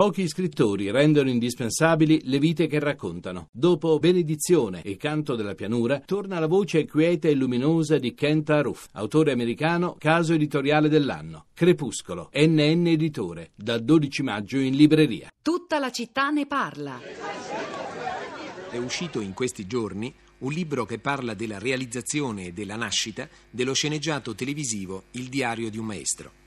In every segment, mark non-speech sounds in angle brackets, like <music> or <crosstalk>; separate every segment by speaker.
Speaker 1: Pochi scrittori rendono indispensabili le vite che raccontano. Dopo Benedizione e Canto della pianura, torna la voce quieta e luminosa di Kent Aruf, autore americano, caso editoriale dell'anno. Crepuscolo, NN Editore, dal 12 maggio in libreria.
Speaker 2: Tutta la città ne parla.
Speaker 3: È uscito in questi giorni un libro che parla della realizzazione e della nascita dello sceneggiato televisivo Il diario di un maestro.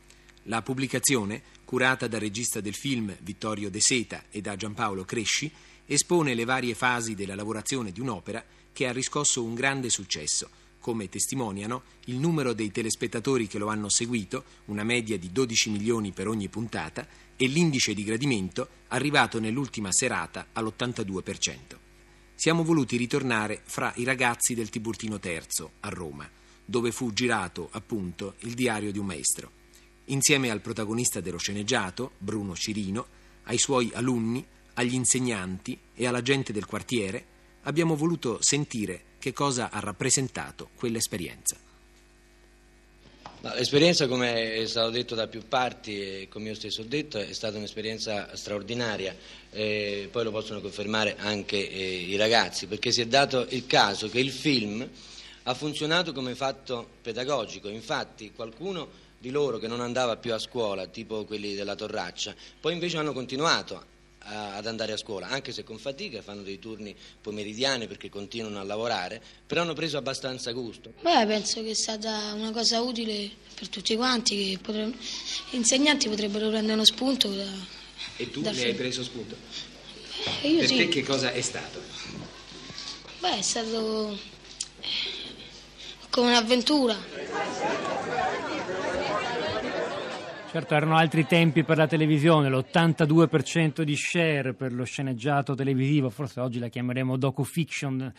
Speaker 3: La pubblicazione, curata dal regista del film Vittorio De Seta e da Giampaolo Cresci, espone le varie fasi della lavorazione di un'opera che ha riscosso un grande successo, come testimoniano il numero dei telespettatori che lo hanno seguito, una media di 12 milioni per ogni puntata, e l'indice di gradimento arrivato nell'ultima serata all'82%. Siamo voluti ritornare fra i ragazzi del Tiburtino III a Roma, dove fu girato appunto il diario di un maestro. Insieme al protagonista dello sceneggiato, Bruno Cirino, ai suoi alunni, agli insegnanti e alla gente del quartiere, abbiamo voluto sentire che cosa ha rappresentato quell'esperienza.
Speaker 4: L'esperienza, come è stato detto da più parti e come io stesso ho detto, è stata un'esperienza straordinaria, e poi lo possono confermare anche eh, i ragazzi, perché si è dato il caso che il film ha funzionato come fatto pedagogico, infatti qualcuno di loro che non andava più a scuola, tipo quelli della Torraccia, poi invece hanno continuato a, ad andare a scuola, anche se con fatica, fanno dei turni pomeridiani perché continuano a lavorare, però hanno preso abbastanza gusto.
Speaker 5: Beh, penso che è stata una cosa utile per tutti quanti, che potrebbero, gli insegnanti potrebbero prendere uno spunto. Da,
Speaker 3: e tu ne film. hai preso spunto?
Speaker 5: Eh, io
Speaker 3: per
Speaker 5: sì.
Speaker 3: te che cosa è stato?
Speaker 5: Beh, è stato come un'avventura.
Speaker 6: Certo, erano altri tempi per la televisione, l'82% di share per lo sceneggiato televisivo, forse oggi la chiameremo docu-fiction,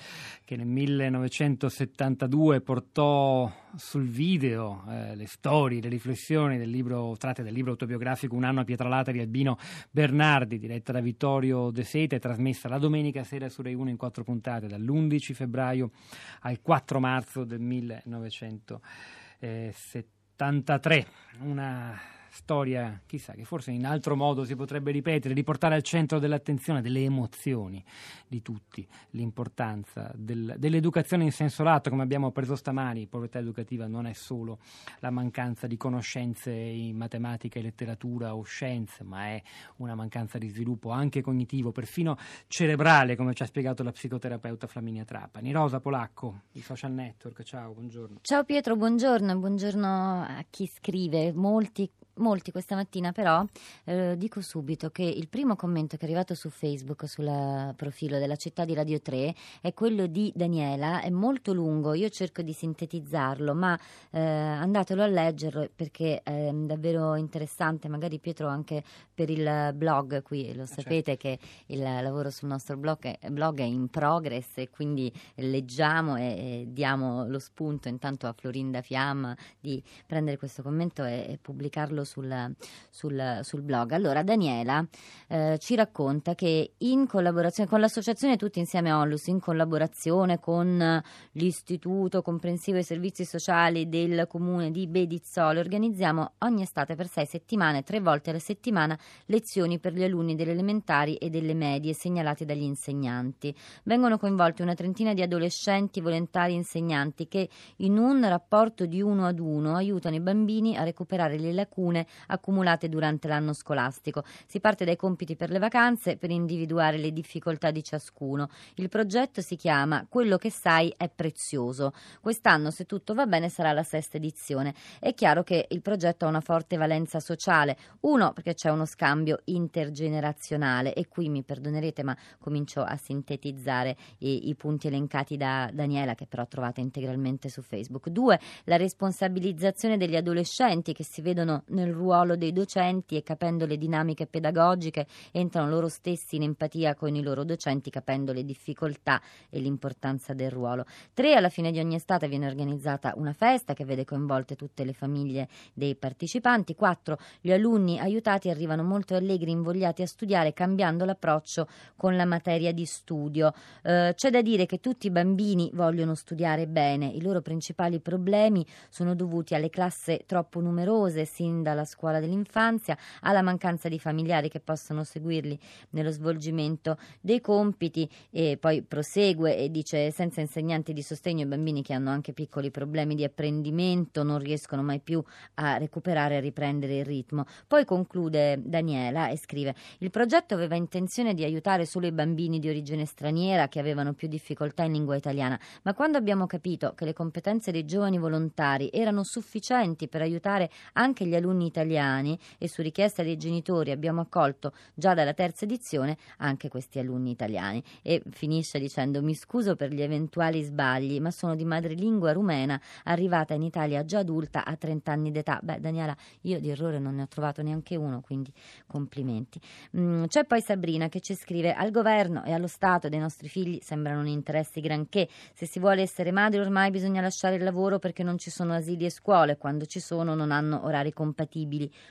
Speaker 6: che nel 1972 portò sul video eh, le storie, le riflessioni del libro, tratte del libro autobiografico Un anno a Pietralata di Albino Bernardi, diretta da Vittorio De Seta e trasmessa la domenica sera su Rai 1 in quattro puntate, dall'11 febbraio al 4 marzo del 1973. Una storia, chissà, che forse in altro modo si potrebbe ripetere, di portare al centro dell'attenzione, delle emozioni di tutti, l'importanza del, dell'educazione in senso lato, come abbiamo preso stamani, povertà educativa non è solo la mancanza di conoscenze in matematica e letteratura o scienze, ma è una mancanza di sviluppo anche cognitivo, perfino cerebrale, come ci ha spiegato la psicoterapeuta Flaminia Trapani. Rosa Polacco, i social network, ciao, buongiorno.
Speaker 7: Ciao Pietro, buongiorno, buongiorno a chi scrive. Molti molti questa mattina, però eh, dico subito che il primo commento che è arrivato su Facebook sul profilo della città di Radio 3 è quello di Daniela, è molto lungo, io cerco di sintetizzarlo, ma eh, andatelo a leggerlo perché è davvero interessante, magari Pietro anche per il blog qui, lo ah, sapete certo. che il lavoro sul nostro blog è, blog è in progress e quindi leggiamo e, e, diamo lo spunto intanto a Florinda Fiamma di prendere questo commento e, e pubblicarlo sul, sul, sul blog. Allora, Daniela eh, ci racconta che in collaborazione con l'associazione Tutti Insieme Onlus, in collaborazione con l'Istituto Comprensivo dei Servizi Sociali del Comune di Bedizzole, organizziamo ogni estate per sei settimane, tre volte alla settimana, lezioni per gli alunni delle elementari e delle medie segnalate dagli insegnanti. Vengono coinvolti una trentina di adolescenti volontari insegnanti che in un rapporto di uno ad uno aiutano i bambini a recuperare le lacune lacune accumulate durante l'anno scolastico. Si parte dai compiti per le vacanze per individuare le difficoltà di ciascuno. Il progetto si chiama Quello che sai è prezioso. Quest'anno, se tutto va bene, sarà la sesta edizione. È chiaro che il progetto ha una forte valenza sociale. Uno, perché c'è uno scambio intergenerazionale e qui mi perdonerete, ma comincio a sintetizzare i, i punti elencati da Daniela, che però trovate integralmente su Facebook. Due, la responsabilizzazione degli adolescenti che si vedono nel nel ruolo dei docenti e capendo le dinamiche pedagogiche entrano loro stessi in empatia con i loro docenti capendo le difficoltà e l'importanza del ruolo. Tre, alla fine di ogni estate viene organizzata una festa che vede coinvolte tutte le famiglie dei partecipanti. Quattro, gli alunni aiutati arrivano molto allegri, invogliati a studiare cambiando l'approccio con la materia di studio. Eh, c'è da dire che tutti i bambini vogliono studiare bene, i loro principali problemi sono dovuti alle classi troppo numerose sin da alla scuola dell'infanzia, alla mancanza di familiari che possano seguirli nello svolgimento dei compiti e poi prosegue e dice senza insegnanti di sostegno i bambini che hanno anche piccoli problemi di apprendimento non riescono mai più a recuperare e riprendere il ritmo. Poi conclude Daniela e scrive il progetto aveva intenzione di aiutare solo i bambini di origine straniera che avevano più difficoltà in lingua italiana, ma quando abbiamo capito che le competenze dei giovani volontari erano sufficienti per aiutare anche gli alunni italiani e su richiesta dei genitori abbiamo accolto già dalla terza edizione anche questi alunni italiani. E finisce dicendo mi scuso per gli eventuali sbagli, ma sono di madrelingua rumena, arrivata in Italia già adulta a 30 anni d'età. Beh, Daniela, io di errore non ne ho trovato neanche uno, quindi complimenti. Mm, c'è poi Sabrina che ci scrive al governo e allo Stato dei nostri figli sembrano un interessi granché. Se si vuole essere madri ormai bisogna lasciare il lavoro perché non ci sono asili e scuole, quando ci sono non hanno orari compatibili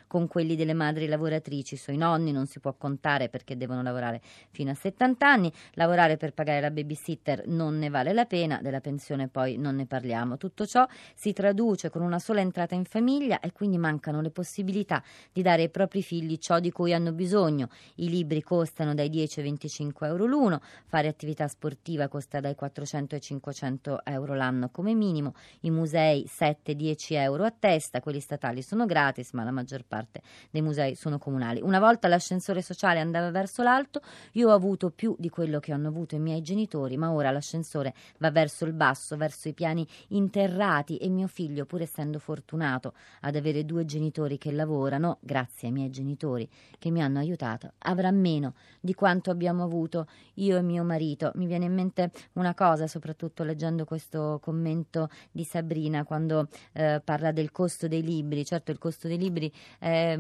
Speaker 7: con quelli delle madri lavoratrici. Sui nonni non si può contare perché devono lavorare fino a 70 anni, lavorare per pagare la babysitter non ne vale la pena, della pensione poi non ne parliamo. Tutto ciò si traduce con una sola entrata in famiglia e quindi mancano le possibilità di dare ai propri figli ciò di cui hanno bisogno. I libri costano dai 10 ai 25 euro l'uno, fare attività sportiva costa dai 400 ai 500 euro l'anno come minimo, i musei 7-10 euro a testa, quelli statali sono gratis ma la maggior parte dei musei sono comunali. Una volta l'ascensore sociale andava verso l'alto, io ho avuto più di quello che hanno avuto i miei genitori, ma ora l'ascensore va verso il basso, verso i piani interrati e mio figlio, pur essendo fortunato ad avere due genitori che lavorano, grazie ai miei genitori che mi hanno aiutato, avrà meno di quanto abbiamo avuto io e mio marito. Mi viene in mente una cosa, soprattutto leggendo questo commento di Sabrina quando eh, parla del costo dei libri. Certo, il costo dei libri è,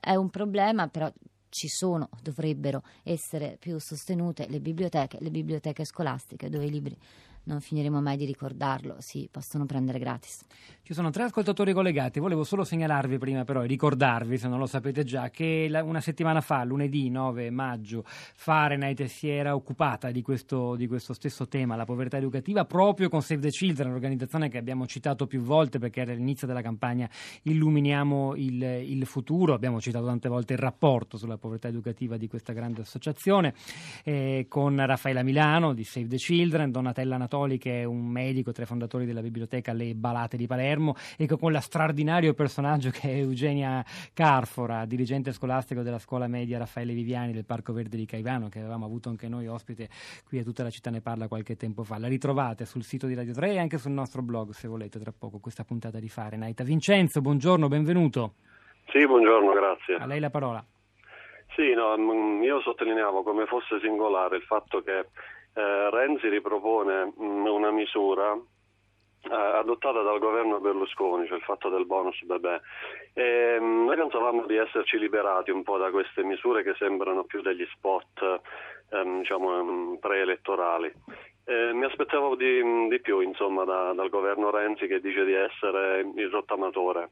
Speaker 7: è un problema, però ci sono, dovrebbero essere più sostenute le biblioteche, le biblioteche scolastiche dove i libri non finiremo mai di ricordarlo, si possono prendere gratis.
Speaker 6: Ci sono tre ascoltatori collegati, volevo solo segnalarvi prima però e ricordarvi, se non lo sapete già, che una settimana fa, lunedì 9 maggio, Fahrenheit si era occupata di questo, di questo stesso tema, la povertà educativa, proprio con Save the Children, un'organizzazione che abbiamo citato più volte perché era l'inizio della campagna Illuminiamo il, il futuro, abbiamo citato tante volte il rapporto sulla povertà educativa di questa grande associazione, eh, con Raffaella Milano di Save the Children, Donatella Natale Anatoli, che è un medico tra i fondatori della biblioteca Le Balate di Palermo, e con la straordinario personaggio che è Eugenia Carfora, dirigente scolastico della scuola media Raffaele Viviani del Parco Verde di Caivano, che avevamo avuto anche noi ospite qui a tutta la città ne parla qualche tempo fa. La ritrovate sul sito di Radio 3 e anche sul nostro blog, se volete, tra poco, questa puntata di Fahrenheit. Vincenzo, buongiorno, benvenuto.
Speaker 8: Sì, buongiorno, grazie.
Speaker 6: A lei la parola.
Speaker 8: Sì, no, mm, io sottolineavo come fosse singolare il fatto che eh, Renzi ripropone mh, mm, una misura eh, adottata dal governo Berlusconi, cioè il fatto del bonus bebè. E, mh, mm, noi pensavamo di esserci liberati un po' da queste misure che sembrano più degli spot ehm, diciamo, mm, preelettorali. Eh, mi aspettavo di, di più insomma, da, dal governo Renzi che dice di essere il rottamatore.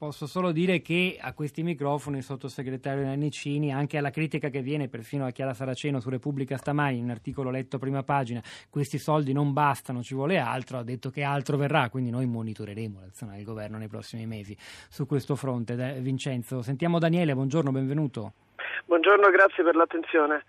Speaker 6: Posso solo dire che a questi microfoni il sottosegretario Nannicini, anche alla critica che viene perfino a Chiara Saraceno su Repubblica stamani, in un articolo letto prima pagina, questi soldi non bastano, ci vuole altro, ha detto che altro verrà, quindi noi monitoreremo l'azione del governo nei prossimi mesi su questo fronte. Vincenzo, sentiamo Daniele, buongiorno, benvenuto.
Speaker 9: Buongiorno, grazie per l'attenzione.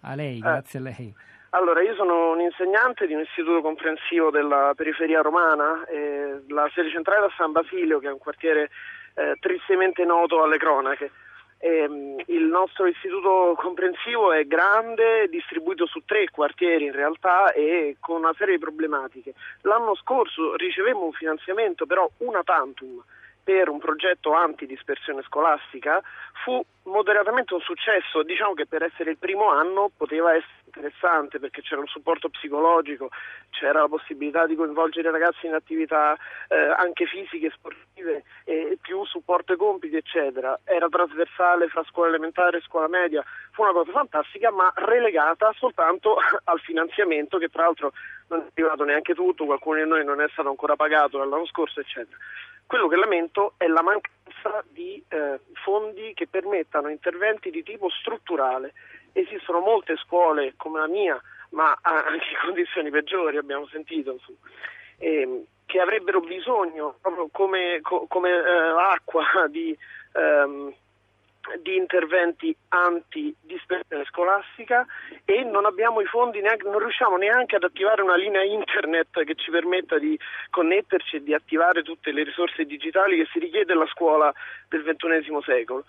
Speaker 6: A lei, grazie eh. a lei.
Speaker 9: Allora, io sono un insegnante di un istituto comprensivo della periferia romana, eh, la sede centrale da San Basilio, che è un quartiere eh, tristemente noto alle cronache. Eh, il nostro istituto comprensivo è grande, distribuito su tre quartieri in realtà e con una serie di problematiche. L'anno scorso ricevemmo un finanziamento però una tantum per un progetto antidispersione scolastica fu moderatamente un successo, diciamo che per essere il primo anno poteva essere interessante perché c'era un supporto psicologico, c'era la possibilità di coinvolgere i ragazzi in attività eh, anche fisiche, sportive e più supporto ai compiti eccetera, era trasversale fra scuola elementare e scuola media, fu una cosa fantastica ma relegata soltanto <laughs> al finanziamento che tra l'altro non è arrivato neanche tutto, qualcuno di noi non è stato ancora pagato dall'anno scorso eccetera. Quello che lamento è la mancanza di eh, fondi che permettano interventi di tipo strutturale. Esistono molte scuole come la mia, ma anche in <laughs> condizioni peggiori, abbiamo sentito, ehm, che avrebbero bisogno, proprio come, co, come eh, acqua, di, ehm, di interventi anti-dispersione scolastica e non abbiamo i fondi, neanche, non riusciamo neanche ad attivare una linea internet che ci permetta di connetterci e di attivare tutte le risorse digitali che si richiede alla scuola del XXI secolo.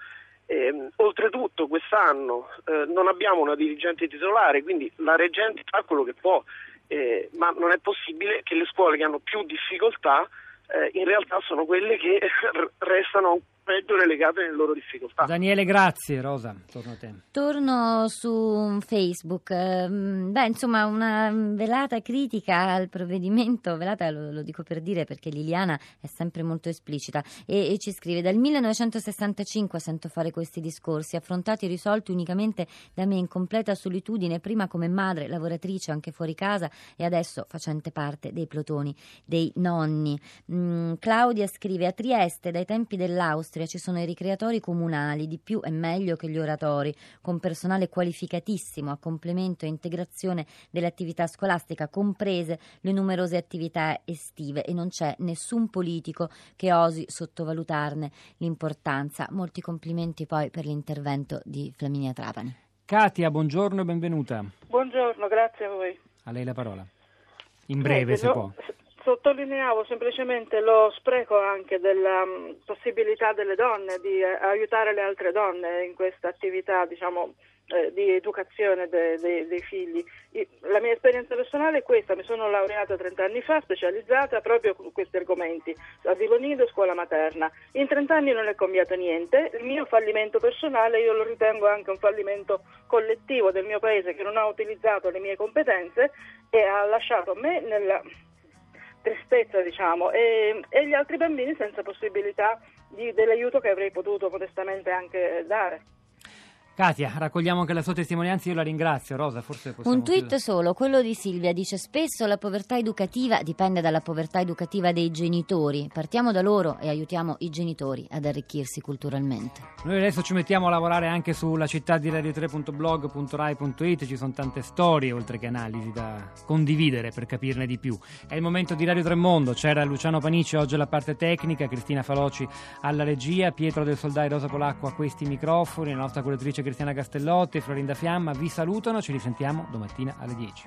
Speaker 9: Eh, oltretutto quest'anno eh, non abbiamo una dirigente titolare, quindi la reggente fa quello che può, eh, ma non è possibile che le scuole che hanno più difficoltà eh, in realtà sono quelle che <laughs> restano peggio relegate nelle loro difficoltà.
Speaker 6: Daniele, grazie. Rosa, torno a te.
Speaker 7: Torno su Facebook. Ehm, beh, insomma, una velata critica al provvedimento, velata lo, lo dico per dire perché Liliana è sempre molto esplicita e, e, ci scrive dal 1965 sento fare questi discorsi, affrontati e risolti unicamente da me in completa solitudine, prima come madre, lavoratrice anche fuori casa e adesso facente parte dei plotoni dei nonni. Mm, Claudia scrive a Trieste dai tempi dell'Austria Austria ci sono i ricreatori comunali, di più e meglio che gli oratori, con personale qualificatissimo a complemento e integrazione dell'attività scolastica, comprese le numerose attività estive e non c'è nessun politico che osi sottovalutarne l'importanza. Molti complimenti poi per l'intervento di Flaminia Trapani.
Speaker 6: Katia, buongiorno e benvenuta.
Speaker 10: Buongiorno, grazie a voi.
Speaker 6: A lei la parola. In breve, eh, se no, può
Speaker 10: sottolineavo semplicemente lo spreco anche della mm, possibilità delle donne di eh, aiutare le altre donne in questa attività, diciamo, eh, di educazione de, de, dei figli. La mia esperienza personale è questa, mi sono laureata 30 anni fa, specializzata proprio con questi argomenti, asilo nido e scuola materna. In 30 anni non è cambiato niente, il mio fallimento personale io lo ritengo anche un fallimento collettivo del mio paese che non ha utilizzato le mie competenze e ha lasciato me nella tristezza, diciamo, e, e, gli altri bambini senza possibilità di, dell'aiuto che avrei potuto modestamente anche dare.
Speaker 6: Katia, raccogliamo anche la sua testimonianza, io la ringrazio. Rosa, forse possiamo
Speaker 7: Un tweet
Speaker 6: chiudere.
Speaker 7: solo, quello di Silvia, dice spesso la povertà educativa dipende dalla povertà educativa dei genitori. Partiamo da loro e aiutiamo i genitori ad arricchirsi culturalmente.
Speaker 6: Noi adesso ci mettiamo a lavorare anche sulla città di radio3.blog.rai.it, ci sono tante storie oltre che analisi da condividere per capirne di più. È il momento di Radio Tremondo, c'era Luciano Panici oggi alla parte tecnica, Cristina Faloci alla regia, Pietro del Soldai Rosa Polacco a questi microfoni, la nostra curatrice Cristiana Castellotti e Florinda Fiamma vi salutano, ci risentiamo domattina alle 10.